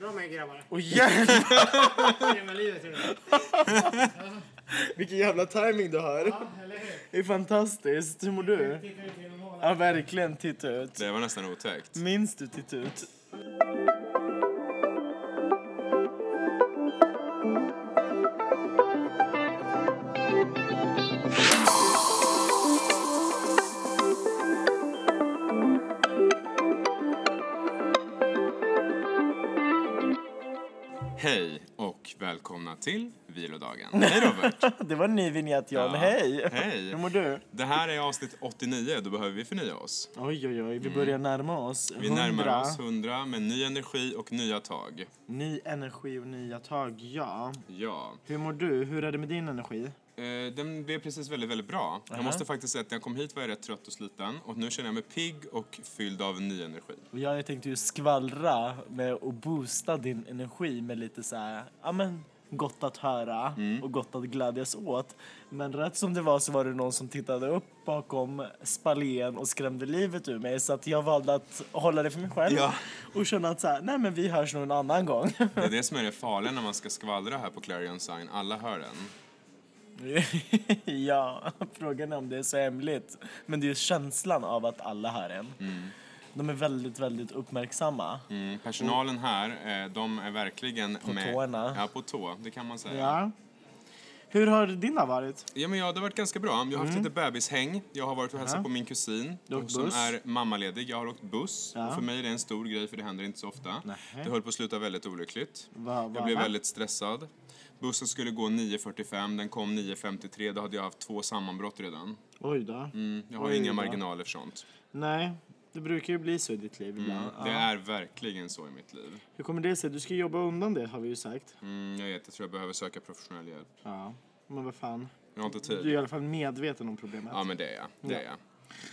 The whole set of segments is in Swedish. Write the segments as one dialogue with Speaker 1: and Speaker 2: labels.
Speaker 1: Bra med grabbar.
Speaker 2: Åh jävlar,
Speaker 1: livet
Speaker 2: vilken jävla timing du har.
Speaker 1: Ja?
Speaker 2: Det är fantastiskt. Hur mår du? Ja, verkligen. Titta ut.
Speaker 3: Det var nästan otäckt.
Speaker 2: Minns du titta ut?
Speaker 3: Till vilodagen. Hej Robert!
Speaker 2: Det var en ny vignett, John.
Speaker 3: Ja,
Speaker 2: Hej!
Speaker 3: hej.
Speaker 2: Hur mår du?
Speaker 3: Det här är avsnitt 89, då behöver vi förnya oss.
Speaker 2: Oj, oj, oj. Vi börjar närma oss.
Speaker 3: Vi
Speaker 2: 100.
Speaker 3: närmar oss 100 med ny energi och nya tag.
Speaker 2: Ny energi och nya tag, ja.
Speaker 3: Ja,
Speaker 2: Hur mår du? Hur är det med din energi?
Speaker 3: eh, den blev precis väldigt, väldigt bra. Jag
Speaker 2: Aha.
Speaker 3: måste faktiskt säga att när jag kom hit var jag rätt trött och sliten och nu känner jag mig pigg och fylld av ny energi.
Speaker 2: Och jag tänkte ju skvallra med att boosta din energi med lite så här, ja men gott att höra
Speaker 3: Mm.
Speaker 2: och gott att glädjas åt. Men rätt som det var så var det någon som tittade upp bakom spalén och skrämde livet ur mig så att jag valde att hålla det för mig själv
Speaker 3: Ja.
Speaker 2: och känna att så här, nej men vi hörs nog en annan gång.
Speaker 3: Det är det som är det farliga när man ska skvallra här på Clarion Sign. Alla hör den.
Speaker 2: ja, frågan är om det är så hemligt. Men det är ju känslan av att alla hör en. De är väldigt, väldigt uppmärksamma.
Speaker 3: Mm, personalen här, eh, de är verkligen
Speaker 2: På
Speaker 3: med.
Speaker 2: tårna.
Speaker 3: Ja, på tå. Det kan man säga.
Speaker 2: Ja. Hur har din dag varit?
Speaker 3: Ja, men ja, det har varit ganska bra. Jag har haft lite bebishäng. Jag har varit och hälsat
Speaker 2: Mm. Ja.
Speaker 3: på min kusin
Speaker 2: Du har åkt
Speaker 3: som
Speaker 2: buss.
Speaker 3: är mammaledig. Jag har åkt buss.
Speaker 2: Ja.
Speaker 3: Och för mig är det en stor grej för det händer inte så ofta.
Speaker 2: Nähä.
Speaker 3: Det höll på att sluta väldigt olyckligt.
Speaker 2: Va, va,
Speaker 3: Jag blev
Speaker 2: va?
Speaker 3: väldigt stressad. Bussen skulle gå 9.45, den kom 9.53. Då hade jag haft två sammanbrott redan.
Speaker 2: Oj då.
Speaker 3: Mm, jag har
Speaker 2: Oj
Speaker 3: inga
Speaker 2: då.
Speaker 3: marginaler för sånt.
Speaker 2: Nej, det brukar ju bli så i ditt liv ibland.
Speaker 3: Mm, det
Speaker 2: Ja.
Speaker 3: är verkligen så i mitt liv.
Speaker 2: Hur kommer det sig? Du ska jobba undan det har vi ju sagt.
Speaker 3: Mm, jag vet, jag tror jag behöver söka professionell hjälp.
Speaker 2: Ja. Men vad fan.
Speaker 3: Jag har inte
Speaker 2: Du är i
Speaker 3: tid.
Speaker 2: alla fall medveten om problemet.
Speaker 3: Ja, men det är jag. Det är
Speaker 2: Ja.
Speaker 3: jag.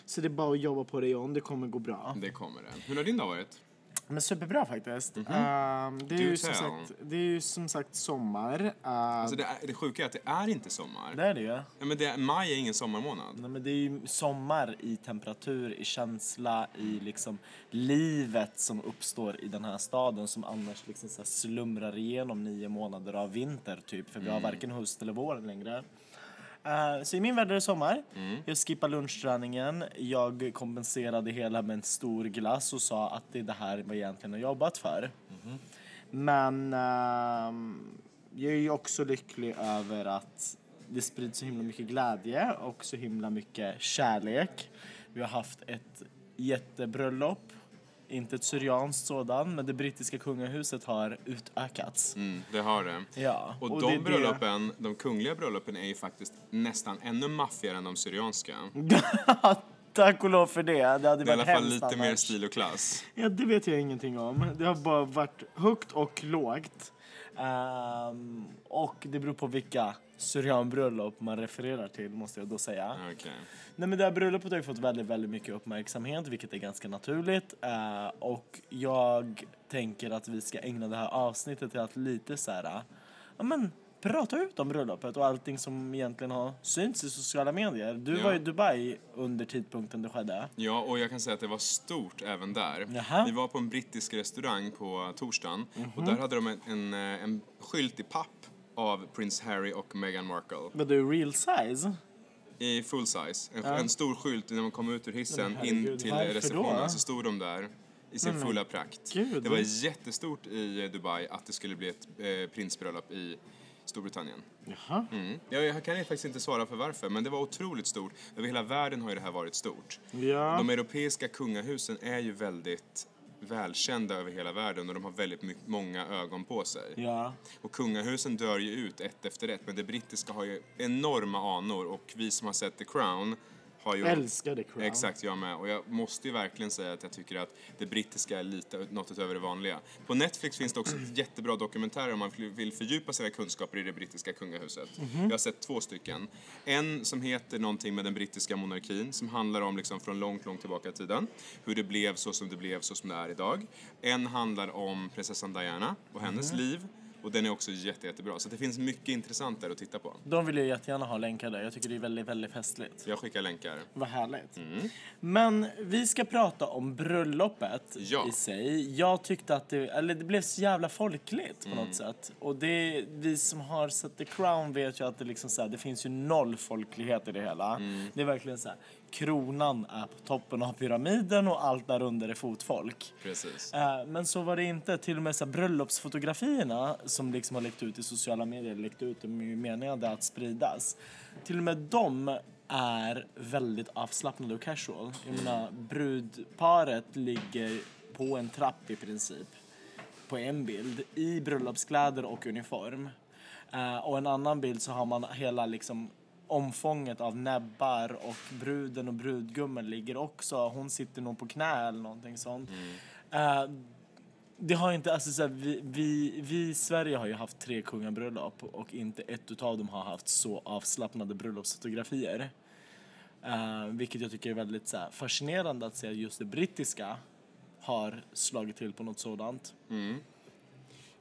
Speaker 2: Så det är bara att jobba på det John, det kommer gå bra.
Speaker 3: Det kommer det. Hur har din dag varit?
Speaker 2: Men superbra faktiskt. Ehm, det, är
Speaker 3: Do
Speaker 2: ju som sagt, det är ju som sagt sommar. Uh,
Speaker 3: Alltså det, är, det sjuka är att det är inte sommar.
Speaker 2: det är det ju.
Speaker 3: Ja, men det, är- maj är ingen sommarmånad.
Speaker 2: Nej, men det är ju sommar i temperatur, i känsla, i liksom livet som uppstår i den här staden som annars liksom så slumrar igenom nio månader av vinter typ. För vi har varken höst eller vår längre. Eh, så i min värld är det sommar. Jag skippade lunchträningen. Jag kompenserade hela med en stor glass och sa att det är det här jag egentligen har jobbat för. Men ehm, jag är ju också lycklig över att det sprids så himla mycket glädje och så himla mycket kärlek. Vi har haft ett jättebröllop, inte ett syrianskt sådan, men det brittiska kungahuset har utökats.
Speaker 3: Mm, det har det.
Speaker 2: Ja,
Speaker 3: Och,
Speaker 2: och
Speaker 3: de
Speaker 2: det är det-
Speaker 3: bröllopen, de kungliga bröllopen är ju faktiskt nästan ännu maffigare än de syrianska.
Speaker 2: Tack och lov för det. Det hade
Speaker 3: Det är i
Speaker 2: varit
Speaker 3: alla fall
Speaker 2: hemskt
Speaker 3: lite mer
Speaker 2: annars.
Speaker 3: stil och klass.
Speaker 2: Ja, det vet jag ingenting om. Det har bara varit högt och lågt. Ehm, och det beror på vilka syrianbröllop man refererar till, måste jag då säga.
Speaker 3: Okej.
Speaker 2: Nej, men det här bröllopet har ju fått väldigt, väldigt mycket uppmärksamhet, vilket är ganska naturligt. Eh, och jag tänker att vi ska ägna det här avsnittet till att lite så här, ja men prata ut om bröllopet och allting som egentligen har synts i sociala medier. Du
Speaker 3: Ja.
Speaker 2: var i Dubai under tidpunkten det skedde.
Speaker 3: Ja, och jag kan säga att det var stort även där.
Speaker 2: Jaha.
Speaker 3: Vi var på en brittisk restaurang på torsdagen
Speaker 2: Mhm.
Speaker 3: och där hade de en, en, en skylt i papp av Prins Harry och Meghan Markle.
Speaker 2: Var du real size?
Speaker 3: I full size. En,
Speaker 2: Ja.
Speaker 3: en stor skylt när man kom ut ur hissen
Speaker 2: Men
Speaker 3: in till receptionen så stod de där i sin
Speaker 2: Men men
Speaker 3: fulla prakt.
Speaker 2: gud.
Speaker 3: Det var jättestort i Dubai att det skulle bli ett eh, prinsbröllop i Storbritannien.
Speaker 2: Jaha.
Speaker 3: Mm. Jag, jag kan faktiskt inte svara för varför, men det var otroligt stort. Över hela världen har ju det här varit stort.
Speaker 2: Ja.
Speaker 3: De europeiska kungahusen är ju väldigt välkända över hela världen och de har väldigt my- många ögon på sig.
Speaker 2: Ja.
Speaker 3: Och kungahusen dör ju ut ett efter ett, men det brittiska har ju enorma anor och vi som har sett The Crown har.
Speaker 2: Älskar The Crown.
Speaker 3: Exakt, jag med. Och jag måste ju verkligen säga att jag tycker att det brittiska är lite något utöver det vanliga. På Netflix finns det också ett jättebra dokumentärer om man vill fördjupa sina kunskaper i det brittiska kungahuset.
Speaker 2: Mhm.
Speaker 3: Jag har sett två stycken. En som heter någonting med den brittiska monarkin som handlar om liksom från långt, långt tillbaka i tiden. Hur det blev så som det blev så som det är idag. En handlar om prinsessan Diana och hennes
Speaker 2: Mhm.
Speaker 3: liv. Och den är också jätte, jättebra. Så det finns mycket intressant där att titta på.
Speaker 2: De vill jag jättegärna ha länkade. Jag tycker det är väldigt, väldigt festligt.
Speaker 3: Jag skickar länkar.
Speaker 2: Vad härligt. Men vi ska prata om bröllopet
Speaker 3: Ja.
Speaker 2: i sig. Jag tyckte att det, eller det blev så jävla folkligt på något sätt. Och det, vi som har sett The Crown vet ju att det liksom så här, det finns ju noll folklighet i det hela. Det är verkligen så här, kronan är på toppen av pyramiden och allt där under är fotfolk.
Speaker 3: Precis.
Speaker 2: Eh, Men så var det inte. Till och med så bröllopsfotografierna som liksom har läckt ut i sociala medier, läckt ut, ju menade att spridas. Till och med de är väldigt avslappnade och casual. Jag menar, brudparet ligger på en trapp i princip. På en bild, i bröllopskläder och uniform. Eh, och en annan bild så har man hela liksom omfånget av näbbar och bruden och brudgummen ligger också. Hon sitter nog på knä eller någonting sånt. Eh, det har inte, alltså så här, vi, vi, vi i Sverige har ju haft tre kungabröllop och inte ett utav dem har haft så avslappnade bröllopsfotografier. Eh, vilket jag tycker är väldigt så här, fascinerande att se att just det brittiska har slagit till på något sådant.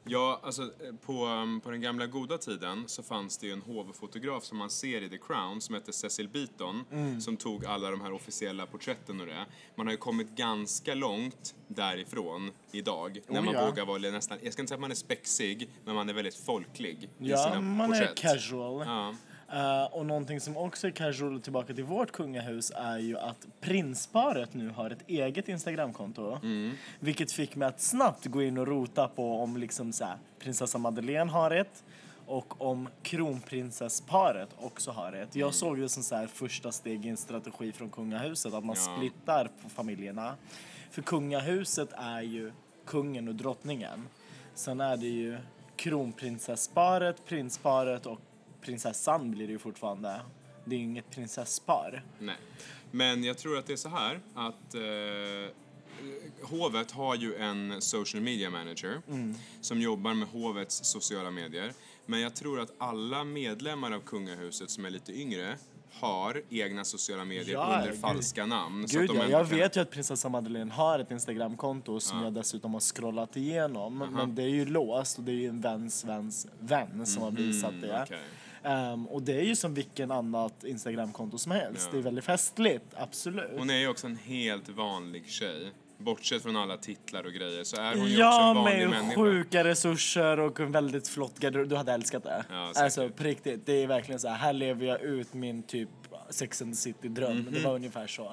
Speaker 3: Ja, alltså eh, på, um, på den gamla goda tiden så fanns det ju en hovfotograf som man ser i The Crown som hette Cecil Beaton
Speaker 2: Mm.
Speaker 3: som tog alla de här officiella porträtten och det. Man har ju kommit ganska långt därifrån idag när
Speaker 2: Oh,
Speaker 3: man
Speaker 2: ja.
Speaker 3: vågar vara nästan, jag ska inte säga att man är spexig, men man är väldigt folklig i
Speaker 2: Ja,
Speaker 3: sina
Speaker 2: man
Speaker 3: porträtt.
Speaker 2: är casual.
Speaker 3: Ja.
Speaker 2: Eh, och någonting som också är casual tillbaka till vårt kungahus är ju att prinsparet nu har ett eget Instagramkonto. Vilket fick mig att snabbt gå in och rota på om liksom så här, prinsessa Madeleine har ett och om kronprinsessparet också har ett. Jag såg det som så här första steg i en strategi från kungahuset att man
Speaker 3: Ja.
Speaker 2: splittar på familjerna. För kungahuset är ju kungen och drottningen. Sen är det ju kronprinsessparet, prinsparet och prinsessan blir det ju fortfarande. Det är ju inget prinsesspar.
Speaker 3: Nej. Men jag tror att det är så här att eh, hovet har ju en social media manager som jobbar med hovets sociala medier. Men jag tror att alla medlemmar av kungahuset som är lite yngre har egna sociala medier
Speaker 2: Ja,
Speaker 3: under
Speaker 2: gud.
Speaker 3: falska namn.
Speaker 2: Gud ja, jag
Speaker 3: kan-
Speaker 2: vet ju att prinsessa Madeleine har ett Instagramkonto som jag dessutom har scrollat igenom. Men det är ju låst och det är ju en väns väns vän som har visat det.
Speaker 3: Mm,
Speaker 2: Ehm, och det är ju som vilken annat Instagramkonto som helst.
Speaker 3: Ja.
Speaker 2: Det är väldigt festligt, absolut.
Speaker 3: Hon är ju också en helt vanlig tjej. Bortsett från alla titlar och grejer så är hon ju också
Speaker 2: Ja,
Speaker 3: en vanlig
Speaker 2: med
Speaker 3: människa.
Speaker 2: sjuka resurser och en väldigt flott garderob. Du hade älskat det.
Speaker 3: Ja, säkert.
Speaker 2: alltså på riktigt, det är verkligen så här, här lever jag ut min typ Sex and the City-dröm.
Speaker 3: Mhm.
Speaker 2: Det var ungefär så.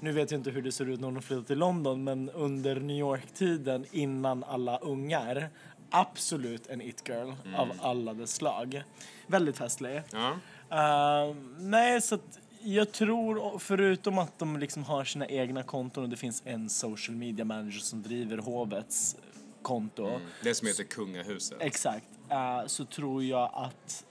Speaker 2: Nu vet jag inte hur det ser ut när hon flyttar till London, men under New York-tiden innan alla ungar, absolut en it-girl
Speaker 3: Mm.
Speaker 2: av alla dess slag. Väldigt festlig.
Speaker 3: Ja.
Speaker 2: Uh, nej, så att jag tror, förutom att de liksom har sina egna konton och det finns en social media manager som driver hovets konto.
Speaker 3: Det som heter kungahuset.
Speaker 2: Exakt. eh, så tror jag att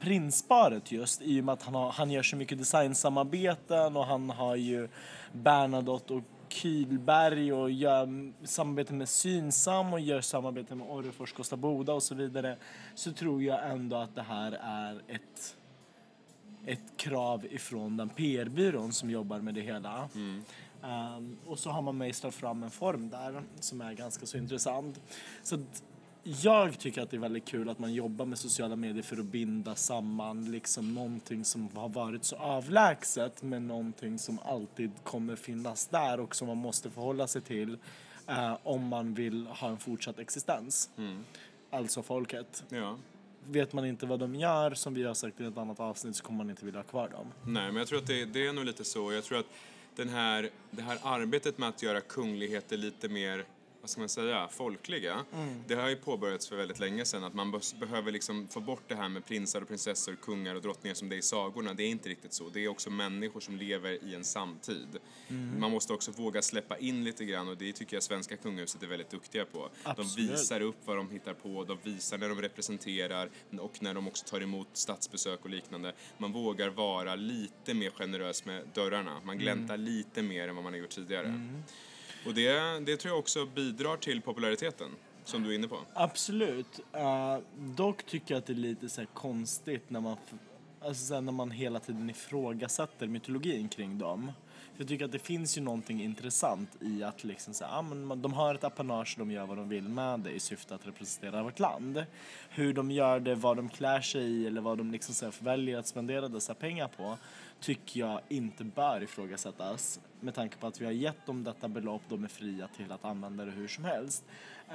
Speaker 2: prinsparet just, i och med att han, har, han gör så mycket designsamarbeten och han har ju Bernadotte och Kylberg och gör samarbete med Synsam och gör samarbete med Orrefors Kosta Boda och så vidare. Så tror jag ändå att det här är ett ett krav ifrån den PR-byrån som jobbar med det hela. Ehm, och så har man mejslat fram en form där som är ganska så intressant. Så jag tycker att det är väldigt kul att man jobbar med sociala medier för att binda samman liksom någonting som har varit så avlägset med någonting som alltid kommer finnas där och som man måste förhålla sig till eh, om man vill ha en fortsatt existens. Alltså folket
Speaker 3: Ja.
Speaker 2: vet man inte vad de gör, som vi har sagt i ett annat avsnitt, så kommer man inte vilja ha kvar dem.
Speaker 3: Nej, men jag tror att det, det är nog lite så. Jag tror att den här, det här arbetet med att göra kungligheter lite mer vad ska man säga, folkliga. Det har ju påbörjats för väldigt länge sedan att man behöver liksom få bort det här med prinsar och prinsessor, kungar och drottningar som det är i sagorna. Det är inte riktigt så. Det är också människor som lever i en samtid. Man måste också våga släppa in lite grann och det tycker jag svenska kungahuset är väldigt duktiga på.
Speaker 2: Absolut.
Speaker 3: De visar upp vad de hittar på, de visar när de representerar och när de också tar emot statsbesök och liknande. Man vågar vara lite mer generös med dörrarna. Man gläntar lite mer än vad man har gjort tidigare. Och det, det tror jag också bidrar till populariteten, som du är inne på.
Speaker 2: Absolut. Uh, dock tycker jag att det är lite så här konstigt när man, alltså så här, när man hela tiden ifrågasätter mytologin kring dem. För jag tycker att det finns ju någonting intressant i att liksom säga, ah, men de har ett apanage och de gör vad de vill med det i syfte att representera vårt land. Hur de gör det, vad de klär sig i eller vad de liksom så här väljer att spendera dessa pengar på tycker jag inte bör ifrågasättas med tanke på att vi har gett dem detta belopp, de är fria till att använda det hur som helst.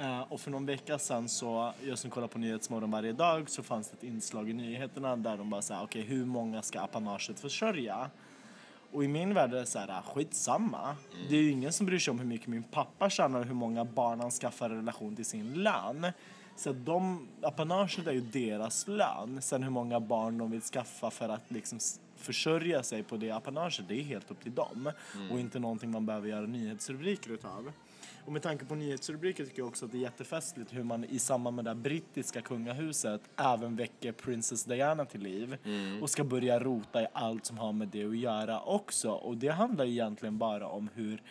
Speaker 2: Eh, och för någon vecka sedan så, jag som kollar på Nyhetsmorgon varje dag, så fanns det ett inslag i nyheterna där de bara sa okej hur många ska apanaget försörja? Och i min värld är det så här, skitsamma. Det är ju ingen som bryr sig om hur mycket min pappa tjänar och hur många barn han skaffar i relation till sin lön. Så att de, apanaget är ju deras lön. Sen hur många barn de vill skaffa för att liksom försörja sig på det apanaget, det är helt upp till dem. Och inte någonting man behöver göra nyhetsrubriker utav. Och med tanke på nyhetsrubriker tycker jag också att det är jättefestligt hur man i samband med det brittiska kungahuset även väcker Princess Diana till liv och ska börja rota i allt som har med det att göra också. Och det handlar egentligen bara om hur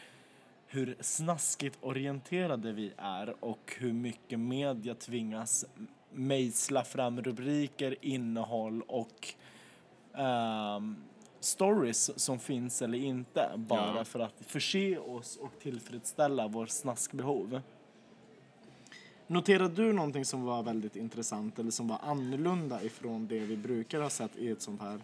Speaker 2: hur snaskigt orienterade vi är och hur mycket media tvingas mejsla fram rubriker, innehåll och ehm, stories som finns eller inte bara
Speaker 3: Ja.
Speaker 2: för att förse oss och tillfredsställa vår snaskbehov. Noterade du någonting som var väldigt intressant eller som var annorlunda ifrån det vi brukar ha sett i ett sånt här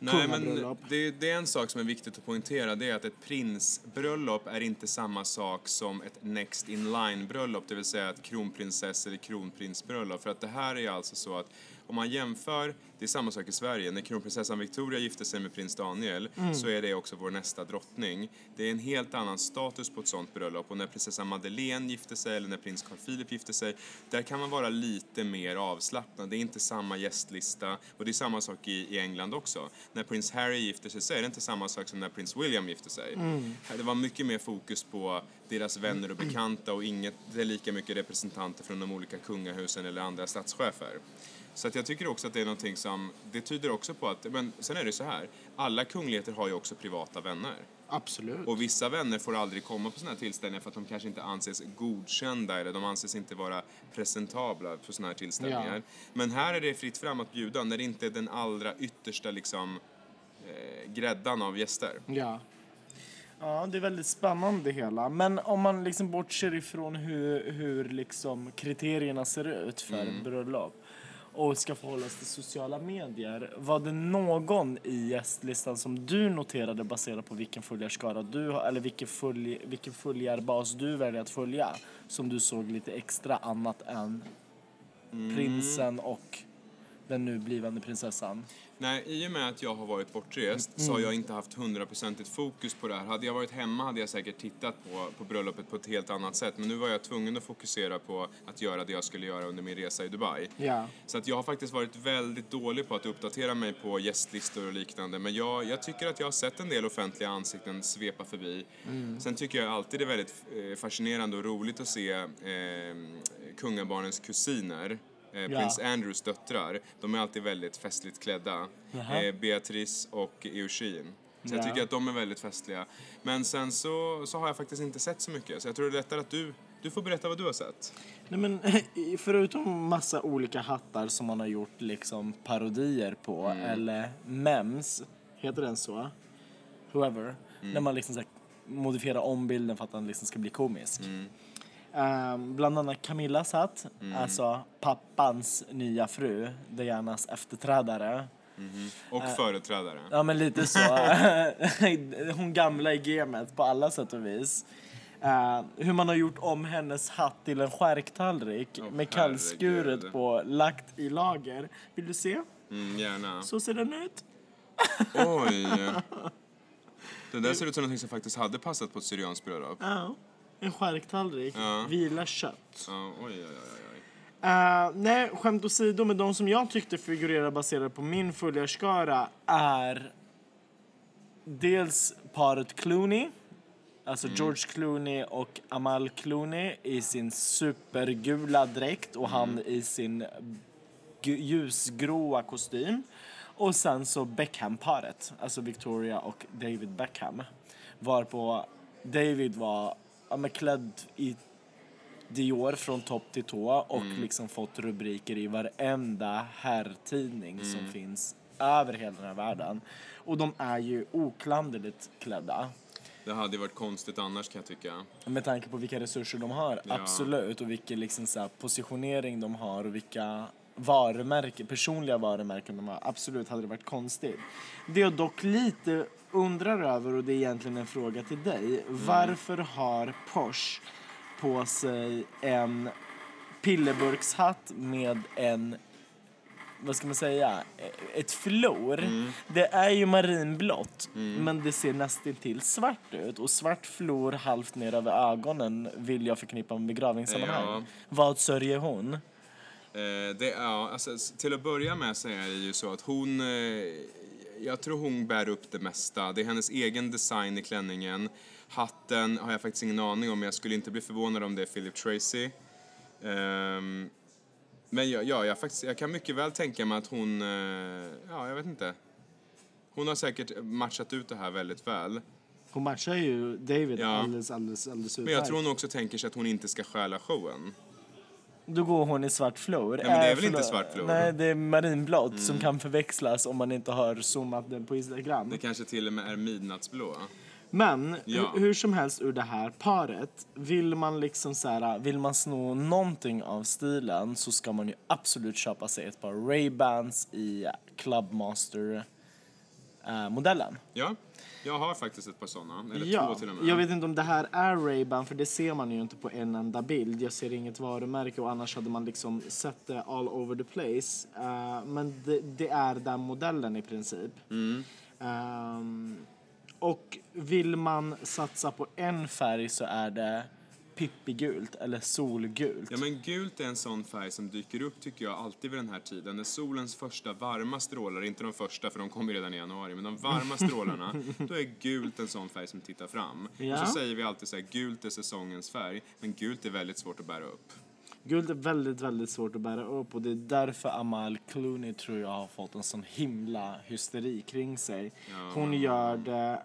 Speaker 3: Nej, men det, det är en sak som är viktigt att poängtera. Det är att ett prinsbröllop är inte samma sak som ett next in line-bröllop. Det vill säga ett kronprinsess eller kronprinsbröllop. För att det här är alltså så att om man jämför, det är samma sak i Sverige. När kronprinsessan Victoria gifte sig med prins Daniel så är det också vår nästa drottning. Det är en helt annan status på ett sånt bröllop. Och när prinsessan Madeleine gifte sig eller när prins Carl Philip gifte sig, där kan man vara lite mer avslappnad. Det är inte samma gästlista och det är samma sak i, i England också. När prins Harry gifter sig så är det inte samma sak som när prins William gifter sig. Det var mycket mer fokus på deras vänner och bekanta och inget, det är lika mycket representanter från de olika kungahusen eller andra statschefer. Så att jag tycker också att det är någonting som, det tyder också på att, men sen är det så här, alla kungligheter har ju också privata vänner.
Speaker 2: Absolut.
Speaker 3: Och vissa vänner får aldrig komma på såna här tillställningar för att de kanske inte anses godkända eller de anses inte vara presentabla på såna här tillställningar.
Speaker 2: Ja.
Speaker 3: Men här är det fritt fram att bjuda när det inte är den allra yttersta liksom eh, gräddan av gäster.
Speaker 2: Ja. Ja, det är väldigt spännande det hela. Men om man liksom bortser ifrån hur, hur liksom kriterierna ser ut för ett bröllop och ska förhållas till sociala medier. Var det någon i gästlistan som du noterade baserat på vilken följarskara du har, eller vilken, följ, vilken följarbas du väljer att följa som du såg lite extra annat än prinsen och den nu blivande prinsessan?
Speaker 3: Nej, i och med att jag har varit bortrest så har jag inte haft hundraprocentigt fokus på det här. Hade jag varit hemma hade jag säkert tittat på, på bröllopet på ett helt annat sätt. Men nu var jag tvungen att fokusera på att göra det jag skulle göra under min resa i Dubai.
Speaker 2: Ja.
Speaker 3: Så att jag har faktiskt varit väldigt dålig på att uppdatera mig på gästlistor och liknande. Men jag, jag tycker att jag har sett en del offentliga ansikten svepa förbi. Sen tycker jag alltid det är väldigt eh, fascinerande och roligt att se eh, kungabarnens kusiner. Eh,
Speaker 2: Ja.
Speaker 3: Prins Andrews döttrar. De är alltid väldigt festligt klädda. Eh, Beatrice och Eugene. Så jag
Speaker 2: Ja.
Speaker 3: tycker att de är väldigt festliga. Men sen så, så har jag faktiskt inte sett så mycket. Så jag tror det är lättare att du, du får berätta vad du har sett.
Speaker 2: Nej, men, förutom massa olika hattar som man har gjort liksom parodier på eller mems, heter den så? Whoever. När man liksom modifierar om bilden för att den liksom ska bli komisk. Ehm, bland annat Camillas hatt, alltså pappans nya fru, Dianas efterträdare.
Speaker 3: Och företrädare.
Speaker 2: Ja men lite så. Hon gamla i gamet på alla sätt och vis. Eh, hur man har gjort om hennes hatt till en skärktallrik
Speaker 3: Åh,
Speaker 2: med kallskuret på, lagt i lager. Vill du se?
Speaker 3: Mm, gärna.
Speaker 2: Så ser den ut.
Speaker 3: Oj! Det där ser ut som något som faktiskt hade passat på ett syrianskt bröllop.
Speaker 2: Ja. En skärktallrik.
Speaker 3: Ja.
Speaker 2: Vila kött.
Speaker 3: Ja, oj, oj, oj, oj.
Speaker 2: Eh, nej, skämt åsido, men de som jag tyckte figurerar baserat på min följarskara är dels paret Clooney, alltså George Clooney och Amal Clooney i sin supergula dräkt och han i sin ljusgråa kostym. Och sen så Beckham-paret, alltså Victoria och David Beckham. Varpå David var ja, men klädd i Dior från topp till tå och liksom fått rubriker i varenda herrtidning som finns över hela den här världen. Och de är ju oklanderligt klädda.
Speaker 3: Det hade ju varit konstigt annars kan jag tycka.
Speaker 2: Med tanke på vilka resurser de har,
Speaker 3: Ja.
Speaker 2: absolut. Och vilken liksom så positionering de har och vilka varumärken, personliga varumärken de har. Absolut hade det varit konstigt. Det jag dock lite undrar över, och det är egentligen en fråga till dig. Varför har Porsche på sig en pillerburkshatt med en vad ska man säga, ett flor. Det är ju marinblått, men det ser nästan till svart ut. Och svart flor halvt ner över ögonen vill jag förknippa med begravningssammanhang.
Speaker 3: Ja.
Speaker 2: Vad sörjer hon?
Speaker 3: Eh, det, ja, alltså, till att börja med så är det ju så att hon... Eh, jag tror hon bär upp det mesta. Det är hennes egen design i klänningen. Hatten har jag faktiskt ingen aning om, men jag skulle inte bli förvånad om det är Philip Tracy. Ehm, men ja, ja jag, faktiskt, jag kan mycket väl tänka mig att hon... Eh, ja, jag vet inte. Hon har säkert matchat ut det här väldigt väl.
Speaker 2: Hon matchar ju David
Speaker 3: Ja.
Speaker 2: alldeles, alldeles, alldeles
Speaker 3: Men jag tror hon också tänker sig att hon inte ska stjäla showen.
Speaker 2: Då går hon i svart flor.
Speaker 3: men det är
Speaker 2: Äh,
Speaker 3: väl inte svart flor?
Speaker 2: Nej, det är marinblått som kan förväxlas om man inte har zoomat den på Instagram.
Speaker 3: Det kanske till och med är midnattsblå.
Speaker 2: Men
Speaker 3: Ja.
Speaker 2: hur, hur som helst ur det här paret, vill man liksom så här, vill man sno någonting av stilen så ska man ju absolut köpa sig ett par Ray-Bans i Clubmaster eh, modellen.
Speaker 3: Ja, jag har faktiskt ett par sådana. Eller
Speaker 2: ja,
Speaker 3: två till och med.
Speaker 2: jag vet inte om det här är Ray-Ban för det ser man ju inte på en enda bild. Jag ser inget varumärke och annars hade man liksom sett det all over the place. Eh, men det, det är den modellen i princip.
Speaker 3: Mm.
Speaker 2: Ehm, och vill man satsa på en färg så är det pippigult eller solgult.
Speaker 3: Ja men gult är en sån färg som dyker upp tycker jag alltid vid den här tiden. När solens första varma strålar, inte de första för de kommer redan i januari, men de varma strålarna, då är gult en sån färg som tittar fram.
Speaker 2: Ja.
Speaker 3: Och så säger vi alltid så här, gult är säsongens färg, men gult är väldigt svårt att bära upp.
Speaker 2: Gult är väldigt, väldigt svårt att bära upp och det är därför Amal Clooney tror jag har fått en sån himla hysteri kring sig. Hon gör det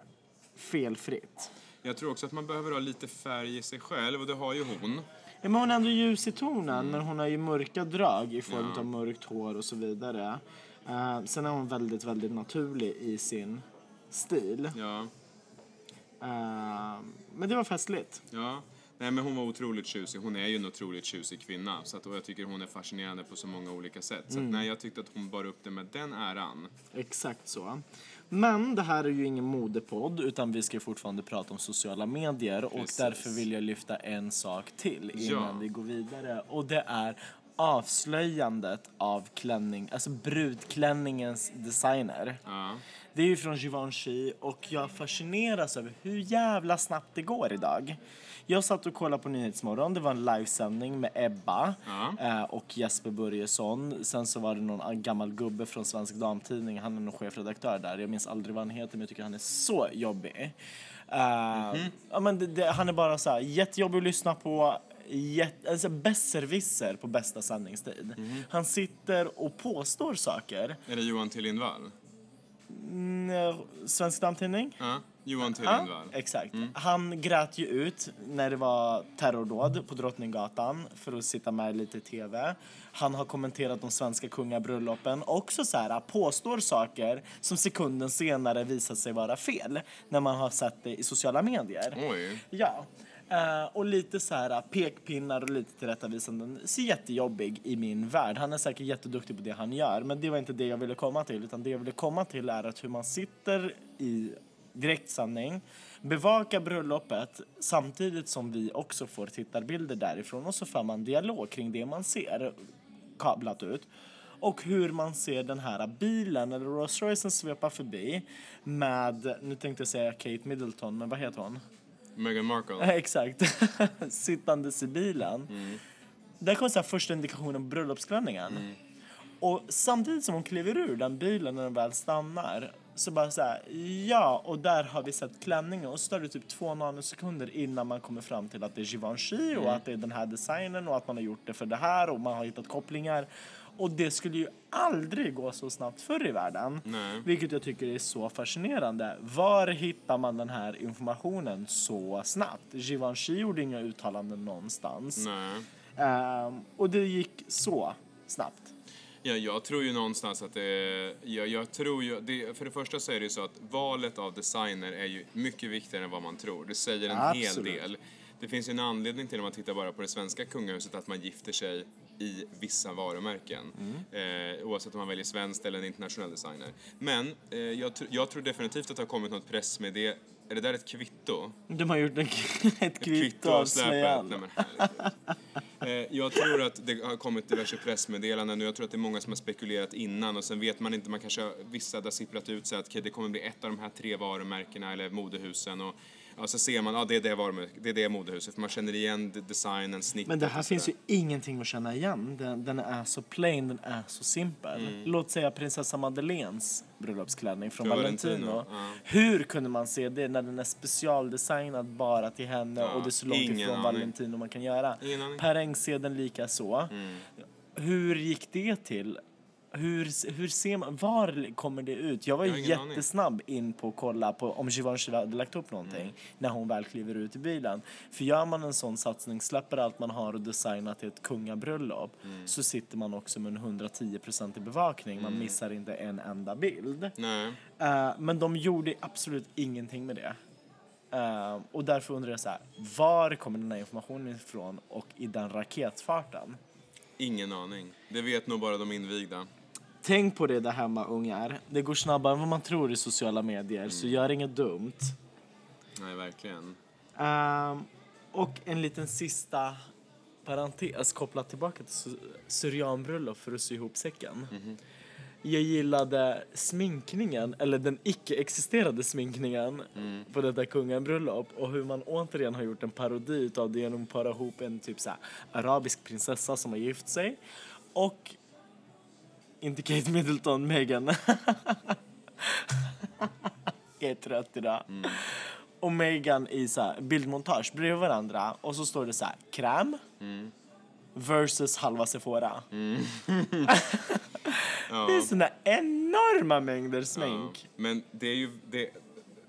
Speaker 2: felfritt.
Speaker 3: Jag tror också att man behöver ha lite färg i sig själv och det har ju hon.
Speaker 2: Ja, men hon är ändå ljus i tonen, men hon har ju mörka drag i form
Speaker 3: Mm. Ja.
Speaker 2: av mörkt hår och så vidare. Eh, sen är hon väldigt, väldigt naturlig i sin stil.
Speaker 3: Ja,
Speaker 2: Eh, men det var festligt.
Speaker 3: ja. Nej men hon var otroligt tjusig. Hon är ju en otroligt tjusig kvinna. Så att, och jag tycker hon är fascinerande på så många olika sätt. Så att, nej, jag tyckte att hon bar upp det med den äran.
Speaker 2: Exakt så. Men det här är ju ingen modepodd utan vi ska fortfarande prata om sociala medier och
Speaker 3: Precis.
Speaker 2: därför vill jag lyfta en sak till innan
Speaker 3: Ja.
Speaker 2: vi går vidare och det är avslöjandet av klänning, alltså brudklänningens designer.
Speaker 3: Ja.
Speaker 2: Det är ju från Givenchy och jag fascineras över hur jävla snabbt det går idag. Jag satt och kollade på Nyhetsmorgon, det var en livesändning med Ebba
Speaker 3: Ja.
Speaker 2: eh, och Jesper Börjesson. Sen så var det någon gammal gubbe från Svensk Damtidning, han är någon chefredaktör där. Jag minns aldrig vad han heter men jag tycker han är så jobbig. Eh, ja, men det, det, han är bara så här jättejobbig att lyssna på. Alltså besserwisser på bästa sändningstid. Han sitter och påstår saker.
Speaker 3: Är det Johan T Lindvall?
Speaker 2: Mm, Svensk Damtidning?
Speaker 3: Ja, Johan T
Speaker 2: Ja, exakt. Han grät ju ut när det var terrordåd på Drottninggatan för att sitta med lite i tv. Han har kommenterat de svenska kungabröllopen också så här påstår saker som sekunden senare visar sig vara fel när man har sett det i sociala medier.
Speaker 3: Oj.
Speaker 2: Ja. Eh, och lite så här eh, pekpinnar och lite tillrättavisanden. Så jättejobbig i min värld. Han är säkert jätteduktig på det han gör. Men det var inte det jag ville komma till. Utan det jag ville komma till är att hur man sitter i direktsändning, bevakar bröllopet samtidigt som vi också får tittarbilder därifrån. Och så för man dialog kring det man ser kablat ut. Och hur man ser den här bilen, eller Rolls Roycen svepa förbi med, nu tänkte jag säga Kate Middleton, men vad heter hon?
Speaker 3: Meghan Markle.
Speaker 2: Exakt. Sittandes i bilen. Där kom så första indikationen på bröllopsklänningen. Och samtidigt som hon kliver ur den bilen när den väl stannar så bara så här, ja, och där har vi sett klänningen och så det typ två nanosekunder innan man kommer fram till att det är Givenchy och att det är den här designen och att man har gjort det för det här och man har hittat kopplingar. Och det skulle ju aldrig gå så snabbt förr i världen.
Speaker 3: Nej.
Speaker 2: Vilket jag tycker är så fascinerande. Var hittar man den här informationen så snabbt? Givenchy gjorde inga uttalanden någonstans. Ehm, och det gick så snabbt.
Speaker 3: Ja, jag tror ju någonstans att det... Jag, jag tror ju, det, för det första så är det ju så att valet av designer är ju mycket viktigare än vad man tror. Det säger en
Speaker 2: Absolut.
Speaker 3: hel del. Det finns ju en anledning till, om man tittar bara på det svenska kungahuset, att man gifter sig i vissa varumärken. Eh, oavsett om man väljer svenskt eller en internationell designer. Men eh, jag, tr- jag tror definitivt att det har kommit något pressmeddelande. Är det där ett kvitto?
Speaker 2: De har gjort en, ett kvitto av
Speaker 3: herregud. Eh, Jag tror att det har kommit diverse pressmeddelanden och jag tror att det är många som har spekulerat innan och sen vet man inte, man kanske har, vissa det har sipprat ut så att okej, det kommer bli ett av de här tre varumärkena eller modehusen och ja, så ser man, ja det är det varumärket, det är det modehuset för man känner igen de- designen, snittet
Speaker 2: Men det här finns ju ingenting att känna igen. Den, den är så plain, den är så simpel.
Speaker 3: Mm.
Speaker 2: Låt säga prinsessa Madeleines bröllopsklänning från Valentino.
Speaker 3: Valentino, ja.
Speaker 2: Hur kunde man se det när den är specialdesignad bara till henne
Speaker 3: Ja,
Speaker 2: och det är så långt
Speaker 3: ingen
Speaker 2: ifrån
Speaker 3: aning.
Speaker 2: Valentino man kan göra? Per Engseden lika så.
Speaker 3: Mm.
Speaker 2: Hur gick det till? Hur, hur ser man, var kommer det ut? Jag var
Speaker 3: Jag ingen aning.
Speaker 2: jättesnabb in på att kolla på om Givenchy hade lagt upp någonting
Speaker 3: Mm.
Speaker 2: när hon väl kliver ut i bilen. För gör man en sån satsning, släpper allt man har och designar till ett kungabröllop
Speaker 3: Mm.
Speaker 2: så sitter man också med en 110% i bevakning. Man missar inte en enda bild.
Speaker 3: Nej.
Speaker 2: Eh, men de gjorde absolut ingenting med det. Eh, och därför undrar jag så här, var kommer den här informationen ifrån och i den raketfarten?
Speaker 3: Ingen aning. Det vet nog bara de invigda.
Speaker 2: Tänk på det där hemma ungar. Det går snabbare än vad man tror i sociala medier, så gör inget dumt.
Speaker 3: Nej, verkligen.
Speaker 2: Ehm, och en liten sista parentes kopplat tillbaka till sy- syrianbröllop för att sy ihop säcken. Jag gillade sminkningen, eller den icke-existerande sminkningen på detta kungabröllop och hur man återigen har gjort en parodi av det genom att para ihop en typ så arabisk prinsessa som har gift sig och inte Kate Middleton, Meghan. jag är trött idag. Och Meghan i så här, bildmontage bredvid varandra och så står det så här kräm versus halva Sephora. Det är såna enorma mängder smink.
Speaker 3: Ja, men det är ju... Det,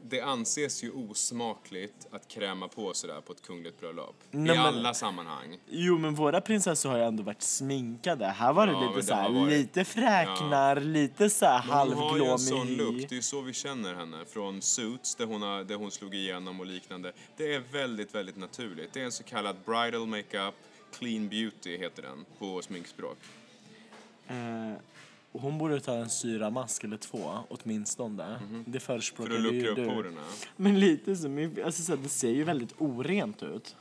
Speaker 3: det anses ju osmakligt att kräma på sådär på ett kungligt bröllop.
Speaker 2: Nej,
Speaker 3: I
Speaker 2: men-
Speaker 3: alla sammanhang.
Speaker 2: Jo men våra prinsessor har ju ändå varit sminkade. Här var det
Speaker 3: Ja,
Speaker 2: lite
Speaker 3: det
Speaker 2: så här,
Speaker 3: har varit-
Speaker 2: lite fräknar, lite så här
Speaker 3: Men hon har ju
Speaker 2: halvglåmig
Speaker 3: en sån look, det är så vi känner henne. Från Suits, där hon, har, där hon slog igenom och liknande. Det är väldigt, väldigt naturligt. Det är en så kallad bridal makeup, clean beauty heter den på sminkspråk.
Speaker 2: Och hon borde ta en syramask eller två åtminstone. Det
Speaker 3: För
Speaker 2: förespråkar
Speaker 3: att luckra upp porerna.
Speaker 2: Men lite som, alltså så det ser ju väldigt orent ut.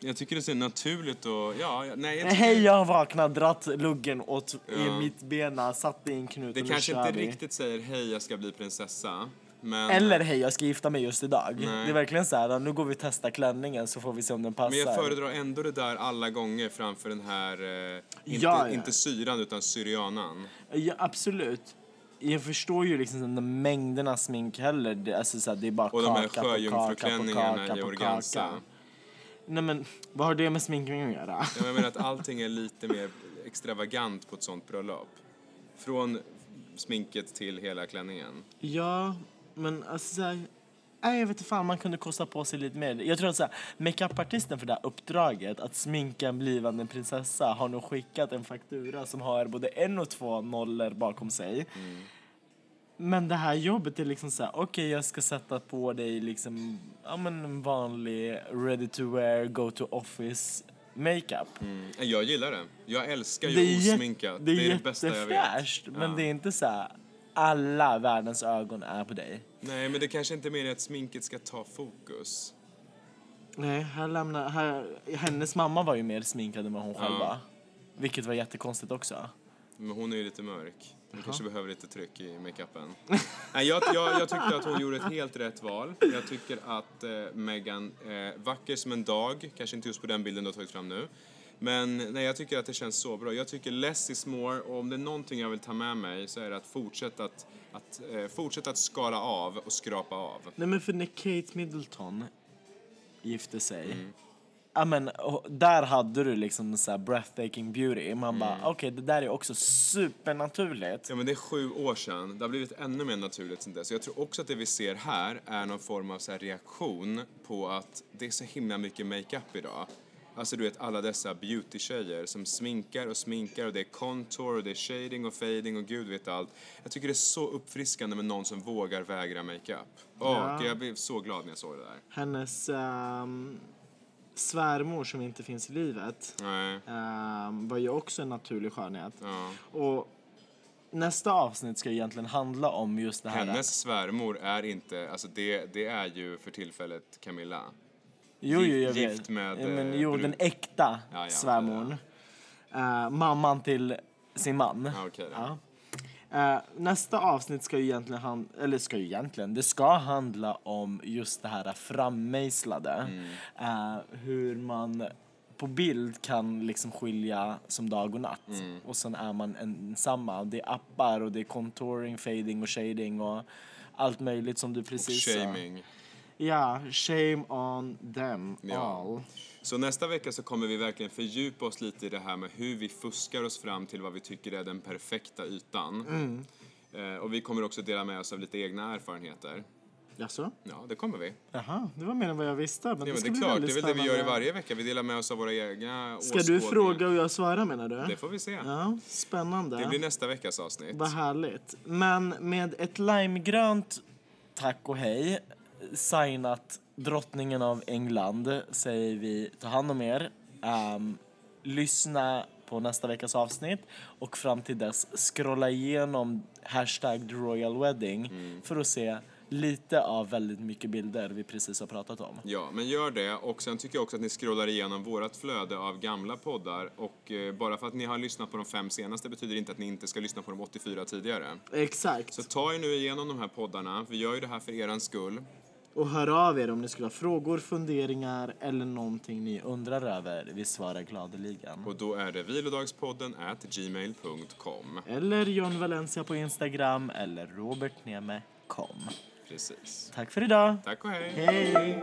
Speaker 3: Jag tycker det ser naturligt och, ja, nej jag tycker,
Speaker 2: Hej, jag har vaknat, dratt luggen åt
Speaker 3: Ja.
Speaker 2: i mitt bena, satt i en knut
Speaker 3: Det kanske inte
Speaker 2: vi.
Speaker 3: riktigt säger hej jag ska bli prinsessa. Men,
Speaker 2: Eller hej, jag ska gifta mig just idag.
Speaker 3: Nej.
Speaker 2: Det är verkligen så här, nu går vi och testar klänningen så får vi se om den passar.
Speaker 3: men jag föredrar ändå det där alla gånger framför den här, eh, inte,
Speaker 2: Ja, ja.
Speaker 3: inte syran utan syrianan.
Speaker 2: Ja, absolut. Jag förstår ju liksom de mängderna smink heller. Det, alltså, så här, det är bara
Speaker 3: Och de här
Speaker 2: kaka kaka på
Speaker 3: sjöjungfruklänningarna i organza.
Speaker 2: Nej men, vad har det med sminkning att göra?
Speaker 3: Ja, men Jag menar att allting är lite mer extravagant på ett sånt bröllop. Från sminket till hela klänningen.
Speaker 2: Ja, men alltså så här, Nej, jag vet inte fan, man kunde kosta på sig lite mer. Jag tror att så här, makeupartisten för det här uppdraget, att sminka en blivande prinsessa, har nog skickat en faktura som har både en och två nollor bakom sig. Men det här jobbet är liksom så här, okej jag ska sätta på dig liksom, ja men en vanlig ready to wear, go to office makeup.
Speaker 3: Mm. Jag gillar det. Jag älskar ju
Speaker 2: Det är,
Speaker 3: osminkat.
Speaker 2: det är,
Speaker 3: det bästa jag vet.
Speaker 2: jättefräscht, men
Speaker 3: Ja.
Speaker 2: det är inte så här, alla världens ögon är på dig.
Speaker 3: Nej, men det kanske inte är mer att sminket ska ta fokus.
Speaker 2: Nej, här lämnar, här, hennes mamma var ju mer sminkad än vad hon själv var. Vilket var jättekonstigt också.
Speaker 3: Men hon är ju lite mörk. Hon kanske behöver lite tryck i makeupen. Nej, jag, jag, jag tyckte att hon gjorde ett helt rätt val. Jag tycker att eh, Meghan, eh, vacker som en dag, kanske inte just på den bilden du har tagit fram nu. Men nej, jag tycker att det känns så bra. Jag tycker less is more och om det är någonting jag vill ta med mig så är det att fortsätta att, att, eh, fortsätta att skala av och skrapa av.
Speaker 2: Nej men för när Kate Middleton gifte sig.
Speaker 3: Mm.
Speaker 2: Ja men där hade du liksom så breathtaking beauty. Man bara
Speaker 3: Mm.
Speaker 2: okej det där är också supernaturligt.
Speaker 3: Ja, men det är sju år sedan. Det har blivit ännu mer naturligt sen dess. Jag tror också att det vi ser här är någon form av så reaktion på att det är så himla mycket makeup idag. Alltså du vet alla dessa beauty-tjejer som sminkar och sminkar och det är contour och det är shading och fading och gud vet allt. Jag tycker det är så uppfriskande med någon som vågar vägra makeup. Åh,
Speaker 2: Ja.
Speaker 3: jag blev så glad när jag såg det där.
Speaker 2: Hennes ehm, svärmor som inte finns i livet ehm, var ju också en naturlig skönhet.
Speaker 3: ja.
Speaker 2: Och nästa avsnitt ska egentligen handla om just det här.
Speaker 3: Hennes svärmor är inte, alltså det, det är ju för tillfället Camilla.
Speaker 2: Jo, jo, jag
Speaker 3: gift
Speaker 2: vet.
Speaker 3: med,
Speaker 2: ja, men,
Speaker 3: eh,
Speaker 2: jo,
Speaker 3: brud.
Speaker 2: den äkta
Speaker 3: Ja, ja,
Speaker 2: svärmorn. Eh, mamman till sin man.
Speaker 3: Då.
Speaker 2: Ja. Eh, nästa avsnitt ska ju egentligen han, eller ska ju egentligen, det ska handla om just det här frammejslade.
Speaker 3: Mm.
Speaker 2: Eh, hur man på bild kan liksom skilja som dag och natt.
Speaker 3: Mm.
Speaker 2: Och sen är man ensamma. Det är appar och det är contouring, fading och shading och allt möjligt som du precis sa. Ja, shame on them
Speaker 3: Ja.
Speaker 2: all.
Speaker 3: Så nästa vecka så kommer vi verkligen fördjupa oss lite i det här med hur vi fuskar oss fram till vad vi tycker är den perfekta ytan.
Speaker 2: Mm.
Speaker 3: Eh, och vi kommer också dela med oss av lite egna erfarenheter.
Speaker 2: Jaså?
Speaker 3: Ja, det kommer vi.
Speaker 2: Jaha, det var mer än vad jag visste. Men
Speaker 3: Ja,
Speaker 2: det
Speaker 3: men det är klart, det är väl det vi gör i varje vecka. Vi delar med oss av våra egna
Speaker 2: Ska du fråga och jag svara menar du?
Speaker 3: Det får vi se.
Speaker 2: Ja, spännande.
Speaker 3: Det blir nästa veckas avsnitt.
Speaker 2: Vad härligt. Men med ett limegrönt tack och hej signat drottningen av England säger vi ta hand om er. Ehm, lyssna på nästa veckas avsnitt och fram till dess scrolla igenom hashtag royal wedding
Speaker 3: Mm.
Speaker 2: för att se lite av väldigt mycket bilder vi precis har pratat om.
Speaker 3: Ja, men gör det. Och sen tycker jag också att ni scrollar igenom vårat flöde av gamla poddar. Och eh, bara för att ni har lyssnat på de fem senaste betyder inte att ni inte ska lyssna på de 84 tidigare.
Speaker 2: Exakt.
Speaker 3: Så ta er nu igenom de här poddarna. Vi gör ju det här för eran skull.
Speaker 2: Och hör av er om ni skulle ha frågor, funderingar eller någonting ni undrar över. Vi svarar gladeligen.
Speaker 3: Och då är det vilodagspodden at gmail.com.
Speaker 2: Eller John Valencia på Instagram eller Robert Nieme kom.
Speaker 3: Precis.
Speaker 2: Tack för idag.
Speaker 3: Tack och hej!
Speaker 2: Hej!